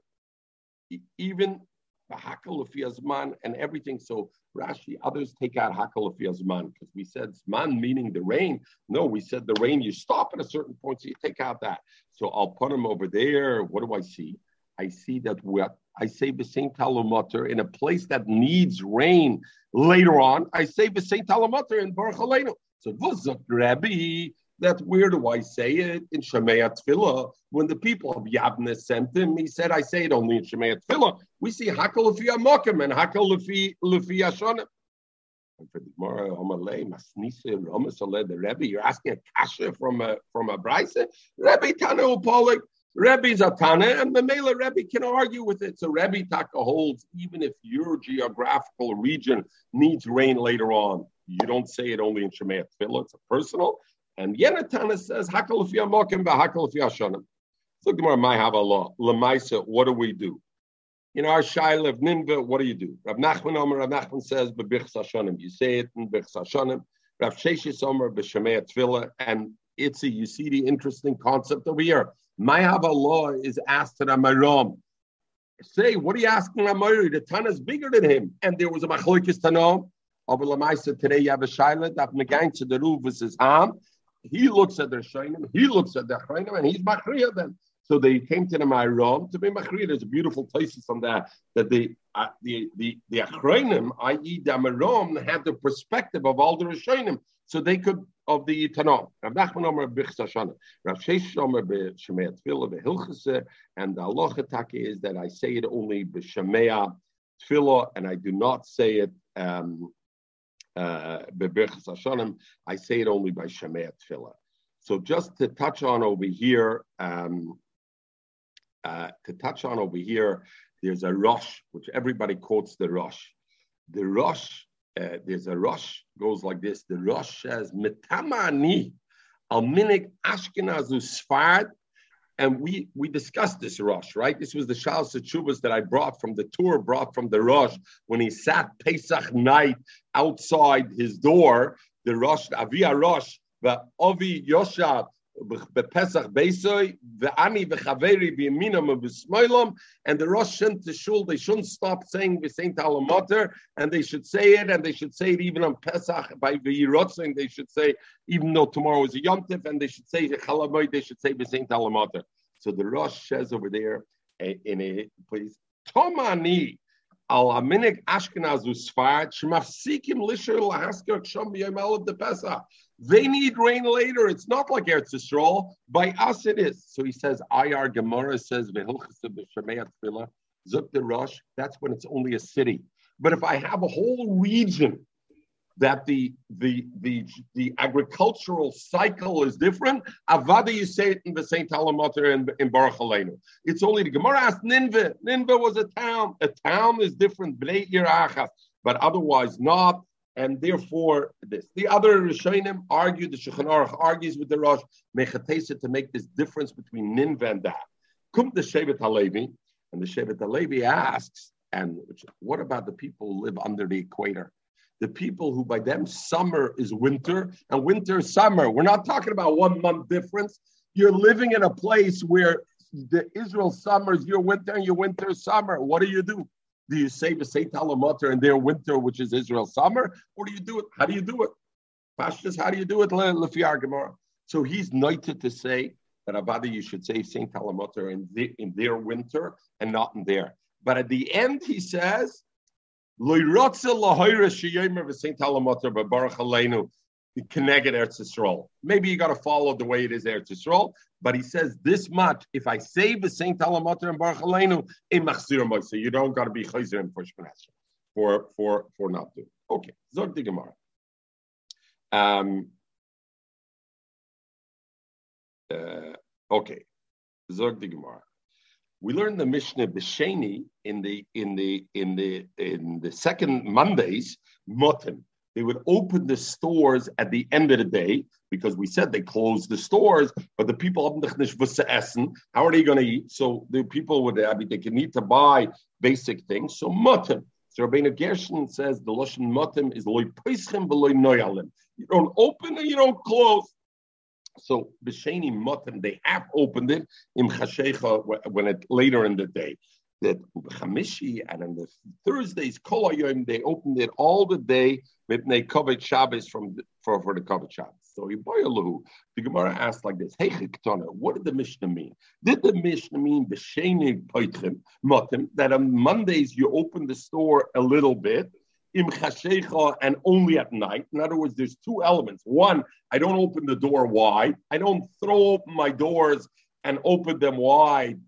even the and everything. So Rashi, others take out hakal zman because we said zman meaning the rain. No, we said the rain. You stop at a certain point, so you take out that. So I'll put them over there. What do I see? I see that what I say the same talamutter in a place that needs rain later on. I say the same talamutter in Baruch Aleinu. So Vuzak Rabbi, that where do I say it? In Shemaya Tefillah. When the people of Yavne sent him, he said, I say it only in Shemaya Tefillah. We see Hakal Lefi Amokim and Hakal Lefi Ashonim. And for the Gemara, the Rebbe, you're asking a kasha from a from a brisa. Rebbe Tanu Polik, Rebbe's a Tana, and the Mela Rebbe can argue with it. So Rebbe Taka holds, even if your geographical region needs rain later on, you don't say it only in Shemay Tefillah, it's a personal. And Yenatana says, Hakal Mokim Hakal Hashanim. So Gemara might have a law. Lamaisa, what do we do? In our Shail of Ninva, what do you do? Rav Nachman Omer, Rav Nachman says, Bebichs Hashanim. You say it in Bichs Hashanim. Rav Sheshis Omer, B'Shemei Tefillah. And it's a, you see the interesting concept over here. My law is asked to Ramaram. Say, what are you asking? The Tana is bigger than him. And there was a Machloikis Tana. Over Lamaisa today, you have a Shaila that Megang to the roof with his arm. He looks at the Shainim, he looks at the Chainim, and he's Machriya then. So they came to the Mayrom to be Machriya. There's a beautiful thesis on that, that the uh, the the the Achronim, i.e. the Mayrom, had the perspective of all the Rishonim so they could of the Tanakh. Rav Nachman Omer Bichsashana. Rav Sheish Omer B'Shemei Tefillah B'Hilchase, and the halacha taki is that I say it only B'Shemei Tefillah, and I do not say it um, uh, I say it only by Shemei Tefillah. So just to touch on over here, um, uh, to touch on over here, there's a rush, which everybody quotes the rush. The rush uh, there's a rush goes like this. The rush says, "Metamani, Alminik Ashkenazu Sfard. And we we discussed this rush, right? This was the Shalos Chubas that I brought from the tour, brought from the rush when he sat Pesach night outside his door. The rush Avia rush the Ovi Yosha Bepesach Beisoy, Ve'ani Ve'chaveri B'yaminam V'smoilom, and the Rosh to Shul, they shouldn't stop saying the V'sein Talamoter, and they should say it, and they should say it even on Pesach, by V'yirotzing, they should say, even though tomorrow is a Yom Tov, and they should say Chalamoy, they should say the V'sein Talamoter. So the Rosh says over there, in a place, Tomani, al aminik Ashkenaz Usfar, Shmafsikim Lisher Lahaskar Kshom Yom of the Pesach. They need rain later. It's not like Eretz Yisrael. By us, it is. So he says, Ayar Gemara says, Rosh, that's when it's only a city. But if I have a whole region that the the the the agricultural cycle is different. Avada, you say it in the Saint Talamoter in, in Baruch Aleinu. It's only the Gemara asked Ninveh. Nineveh was a town. A town is different, but otherwise not and therefore this. The other Rishonim argue, the Shulchan Aruch argues with the Rosh, Mechatesa to make this difference between Ninveh and that. Come the Shevet Halevi, and the Shevet Halevi asks, and what about the people who live under the equator? The people who by them summer is winter and winter is summer. We're not talking about one month difference. You're living in a place where the Israel summer is your winter and your winter is summer. What do you do? Do you say the Seit Alamoter in their winter, which is Israel summer, or do you do it? How do you do it? Pashtas, how do you do it? Lefiar Gemara. So he's noted to say that Avada, you should say Saint Alamoter in, the, in their winter and not in there. But at the end, he says, Maybe you got to follow the way it is Eretz Yisrael. But he says this much: if I say the Saint Talamoter and Baruch Aleinu, so you don't got to be chayzer for for for for not doing. Okay, zog the Gemara. Um. Uh, okay, zog the Gemara. We learned the Mishnah B'Sheni in the in the in the in the second Mondays, Motim. They would open the stores at the end of the day because we said they closed the stores, but the people knishvasa essen. How are they going to eat? So the people would I mean, they can need to buy basic things. So mutim. So Rabbeinu Gershon says the lashon mutim is loy peischem v'loy noyalim. You don't open and you don't close. So b'sheni mutim they have opened it in chashecha when it later in the day that Chamishi and on the Thursdays, Kol they opened it all the day with Kovet Shabbos from for, for the Kovet Shabbos. So Yiboyalu, the Gemara asked like this: Hey Chiktana, what did the Mishnah mean? Did the Mishnah mean b'sheni poitrim motim that on Mondays you open the store a little bit? Im and only at night. In other words, there's two elements. One, I don't open the door wide. I don't throw open my doors and open them wide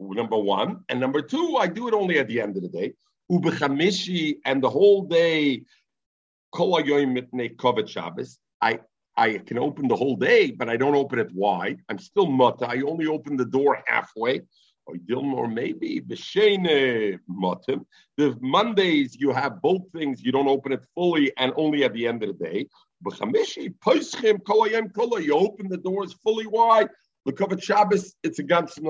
number one. And number two, I do it only at the end of the day. Ubechamishi and the whole day, kol kovet Shabbos. I I can open the whole day, but I don't open it wide. I'm still mutta. I only open the door halfway. Or maybe b'shene mutim. The Mondays you have both things. You don't open it fully and only at the end of the day. B'chamishi poischim kolayem kola. You open the doors fully wide. The covered Shabbos, it's a ganzen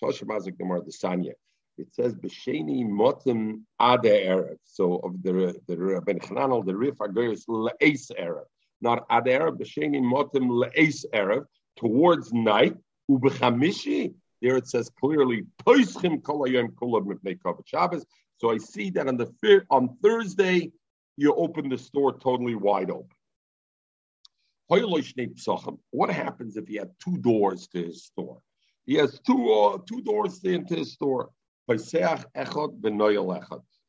Gemara the Sanya. It says B'Sheni Motim Ade Erev. So of the the Ben Chananel, the Rif Agoyos Le'es Erev. Not Ade Erev, B'Sheni Motim Le'es Erev, towards night. U'B'Chamishi, there it says clearly, Poischim Kol Hayom Kol Mipnei Shabbos. So I see that on the on Thursday, you open the store totally wide open. What happens if he had two doors to his store? He has two uh, two doors into his store.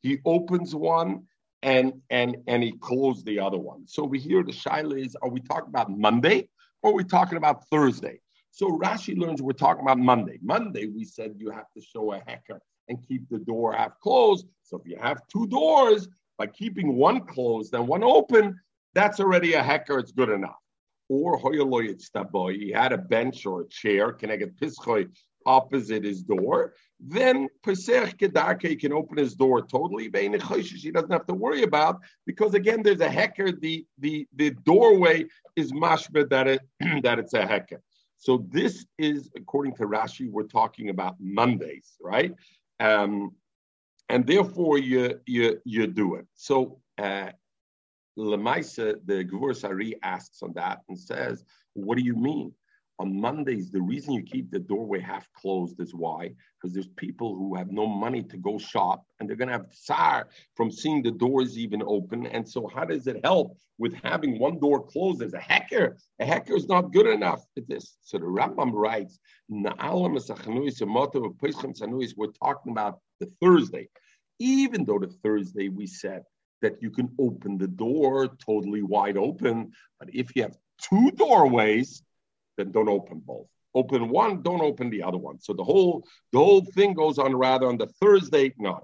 He opens one and and and he closes the other one. So we hear the shaila is: Are we talking about Monday or are we talking about Thursday? So Rashi learns we're talking about Monday. Monday we said you have to show a hecker and keep the door half closed. So if you have two doors, by keeping one closed and one open, that's already a hecker. It's good enough or hoyaloy staboy. He had a bench or a chair. Get pischoy opposite his door, then Pesach Kedarka, he can open his door totally. He doesn't have to worry about because again, there's a hecker. The the the doorway is mashma that it that it's a hecker. So this is according to Rashi, we're talking about Mondays, right? Um, and therefore you you you do it. So uh, Lemaisa, the Gvur Sari asks on that and says, "What do you mean?" on Mondays, the reason you keep the doorway half closed is why? Because there's people who have no money to go shop and they're going to have tsar from seeing the doors even open. And so, how does it help with having one door closed as a hacker? A hacker is not good enough at this. So, the Rambam writes, we're talking about the Thursday. Even though the Thursday we said that you can open the door totally wide open, but if you have two doorways, then don't open both. Open one, don't open the other one. So the whole the whole thing goes on rather on the Thursday. No.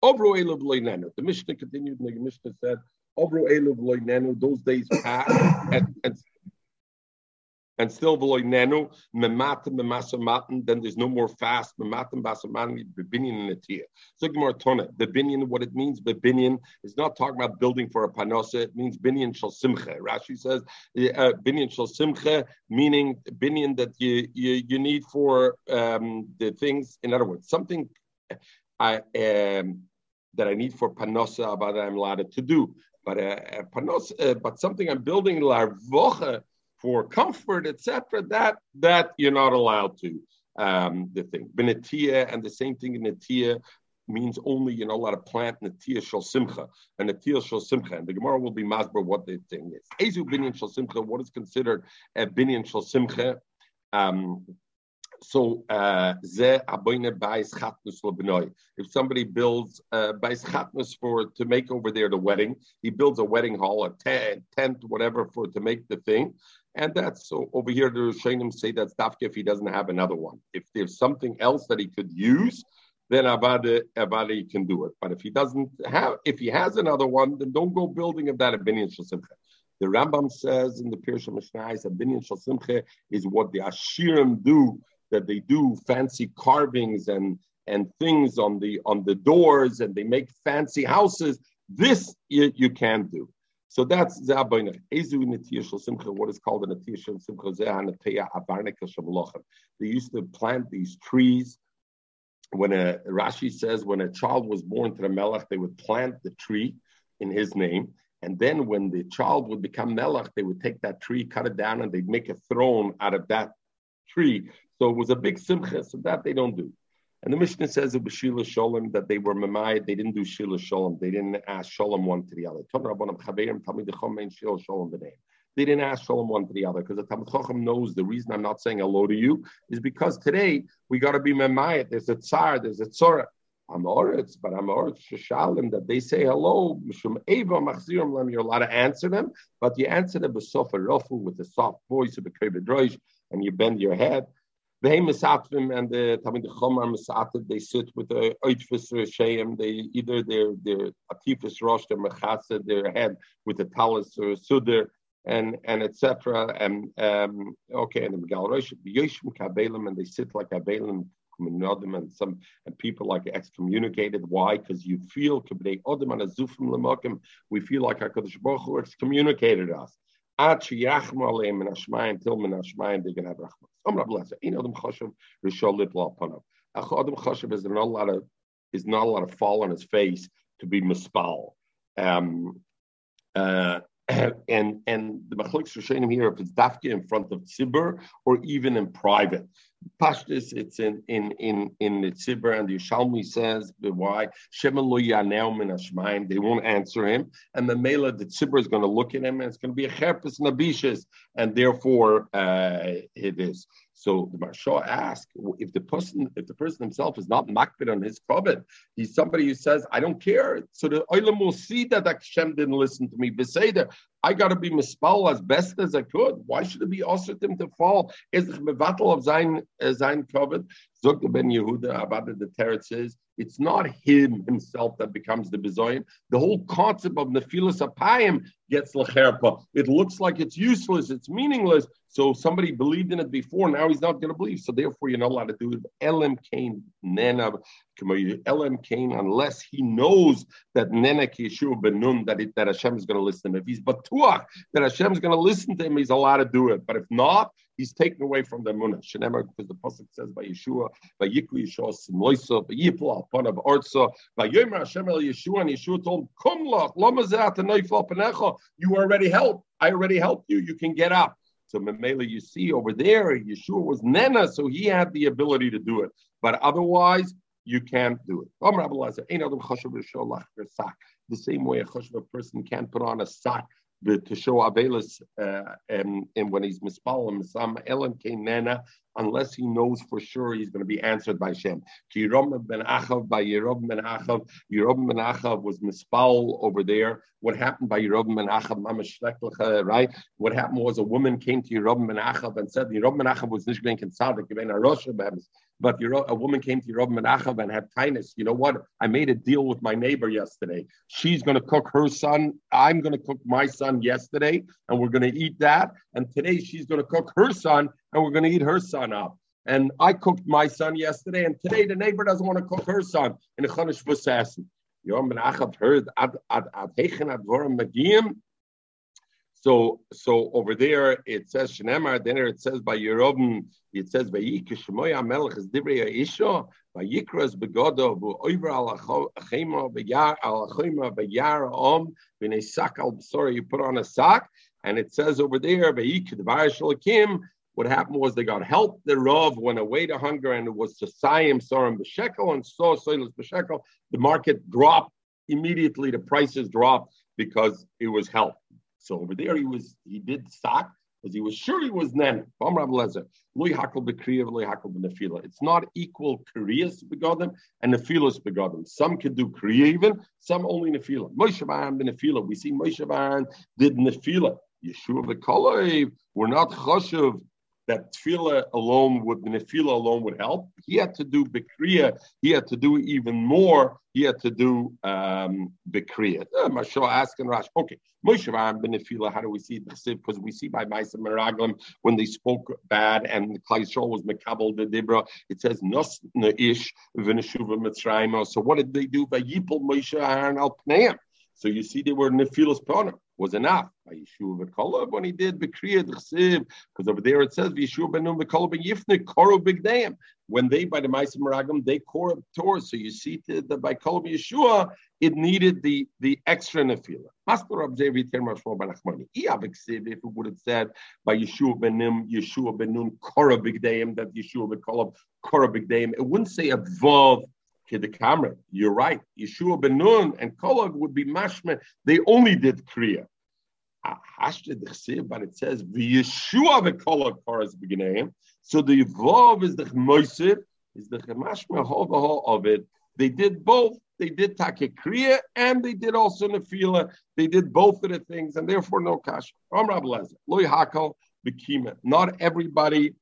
The Mishnah continued, and the Mishnah said, those days passed, and, and and still v'loy nenu mematim b'masamatim, then there's no more fast mematim b'asamatim b'binyan and a So Gemara Tona, the binyan, what it means b'binyan is not talking about building for a panosa. It means binyan shel simcha. Rashi says uh, binyan shel simcha, meaning binyan that you, you you need for um, the things. In other words, something I um, that I need for panosa, but I'm allowed to do. But uh, panos, uh, but something I'm building larvocha for comfort, etc., that that you're not allowed to. Um, the thing benetia and the same thing in netia means only you're not allowed to plant netia shel simcha and netia shel simcha. And the Gemara will be masber what the thing is. Ezu binyan simcha. What is considered a binyan shel simcha? Um, so uh, if somebody builds uh, chatnus for to make over there the wedding, he builds a wedding hall, a tent, tent, whatever for to make the thing, and that's so over here, the Rishonim say that's dafka if he doesn't have another one. If there's something else that he could use, then Avada, Avada can do it. But if he doesn't have, if he has another one, then don't go building of that a binyan. The Rambam says in the Pirsha Mishnah, a binyan simcha is what the Ashirim do, that they do fancy carvings and and things on the on the doors, and they make fancy houses. This you, you can do. So that's what is called a Natiyah Simcha. They used to plant these trees. When a Rashi says when a child was born to the Melech, they would plant the tree in his name. And then when the child would become Melech, they would take that tree, cut it down, and they'd make a throne out of that tree. So it was a big simcha. So that they don't do. And the Mishnah says it was Shila Sholem that they were Mamayat, they didn't do Shila Sholem. They didn't ask Sholem one to the other. They didn't ask Sholem one to the other because the Talmud Chacham knows the reason I'm not saying hello to you is because today we got to be Mamayat. There's a Tsar, there's a Tzora. Amoritz, but I'm Amoritz Shashalim that they say hello, Mishum Eva Machzirim you're allowed to answer them, but you answer them with a soft voice, of the Khabidraj and you bend your head. They misatrim and the Tamid Chomar misativ. They sit with the oitfus Sheim. They either their their atifus rosh, their mechasa, their head with the talis or suder and and etc. And um, okay, and the Megal Rosh Yoshim Kabelim, and they sit like Kabelim and some and people like excommunicated. Why? Because you feel we feel like Hakadosh Baruch Hu excommunicated us. Until Minashmayim, they're gonna have rachman. Amr bless it. Adam chashav rishol litla upon Adam chashav is not a lot of is not a lot of fall on his face to be mispal. Um, uh, and and the machlik rishonim here if it's dafke in front of tzibur or even in private. Pashtus, it's in in in in the tzibur, and the Yishalmi says why Shemen lo min They won't answer him, and the mela the tzibur is going to look at him, and it's going to be a cherpus nabishis, and therefore uh, it is. So the Marsha asks if the person, if the person himself is not makbid on his covet, he's somebody who says, "I don't care." So the Olam will see that Hashem didn't listen to me. Beseder, I got to be mispal as best as I could. Why should it be also him to fall? Is the mevatel of sein eh, sein covet? Zog Ben Yehuda about the teretz is It's not him himself that becomes the bizoyin. The whole concept of nefilas apayim gets lecherpa. It looks like it's useless, it's meaningless. So somebody believed in it before, now he's not going to believe. So therefore, you're not allowed to do it. Elam Cain, Nena, Elam Cain, unless he knows that Nena Yeshua Benun, that, it, that Hashem is going to listen to him. If he's batuach that Hashem is going to listen to him, he's allowed to do it. But if not, he's taken away from the munah. Shenemar, because the pasuk says by Yeshua, by Yikru Yeshua Simoisa, by Yipla upon of by Yomer Hashem El Yeshua, and Yeshua told him, Come lach, lamazat panecha. You already helped. I already helped you. You can get up. So Memela, you see over there, Yeshua was Nena, so he had the ability to do it. But otherwise, you can't do it. The same way a person can't put on a sock to show Avelis uh, and, and when he's mispalim some Ellen Nena, unless he knows for sure he's going to be answered by Shem. Yerob ben Achav by Yerob ben Achav. Yerob ben Achav was mispal over there. What happened by Yerob ben Achav, right? What happened was a woman came to Yerob ben Achav and said, Yerob ben Achav was consulted, given a but a woman came to Yerob ben Achav and had kindness. You know what? I made a deal with my neighbor yesterday. She's going to cook her son. I'm going to cook my son yesterday, and we're going to eat that. And today she's going to cook her son, and we're going to eat her son up. And I cooked my son yesterday, and today the neighbor doesn't want to cook her son in a Chanish Vasasin. Yom Ben Achav heard ad ad ad. So so over there it says Shnemar. Then it says by Yerobim. It says by Yikishmoy Melech is divrei Isha. By Yikras begodo bu over al achema beyar al achema beyar om b'nei sak al sorry you put on a sock and it says over there by Yikidvar Shalakim what happened was they got help. The Rav went away to hunger and it was to Sayim Sorim B'Shekel and saw Soilis B'Shekel. The market dropped immediately. The prices dropped because it was help. So over there he was he did stock because he was sure he was nen. It's not equal kriyas begodim and nefilas begodim. Some can do kriya even, some only nefila. Moshe Baran nefila. We see Moshe did nefila. Yeshua v'koloiv. We're not choshev that tefillah alone would, the alone would help. He had to do bikriya. He had to do even more. He had to do um, bikriya. Uh, Mashal asking Rash, okay, Moshe benefila. How do we see this? Because we see by Maisa Meraglim when they spoke bad and the Klaishol was mekabel the dibra. It says nos ish v'neshuva mitzrayim. So what did they do? By Moshe Aaron al pneim. So you see, they were nefilas ponim was enough. By Yeshua v'kolav when he did because over there it says. When they by the Ma'asim Meraglim they core up Torah. So you see the by kolav Yeshua it needed the the extra nefila. If it would have said by Yeshua benim Yeshua benum koro b'gdeim that Yeshua v'kolav koro b'gdeim, it wouldn't say above Kidikamra. You're right. Yeshua ben Nun and Kolag would be mashman. They only did Kriya. But it says Yeshua v'Kolag Paras beginning. So the Vav is the Chmoisid, is the Chemashma of it. They did both. They did Take Kriya and they did also Nefila. They did both of the things, and therefore no kash. Loy Hakal Bekima. Not everybody.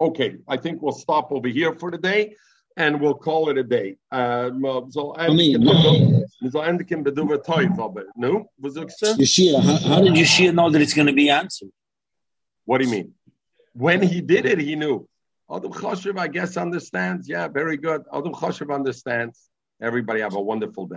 Okay, I think we'll stop over here for today and we'll call it a day. Uh, so uh, how, how did Yeshua know that it's going to be answered? What do you mean? When he did it, he knew. Adam Choshev, I guess, understands. Yeah, very good. Adam Choshev understands. Everybody have a wonderful day.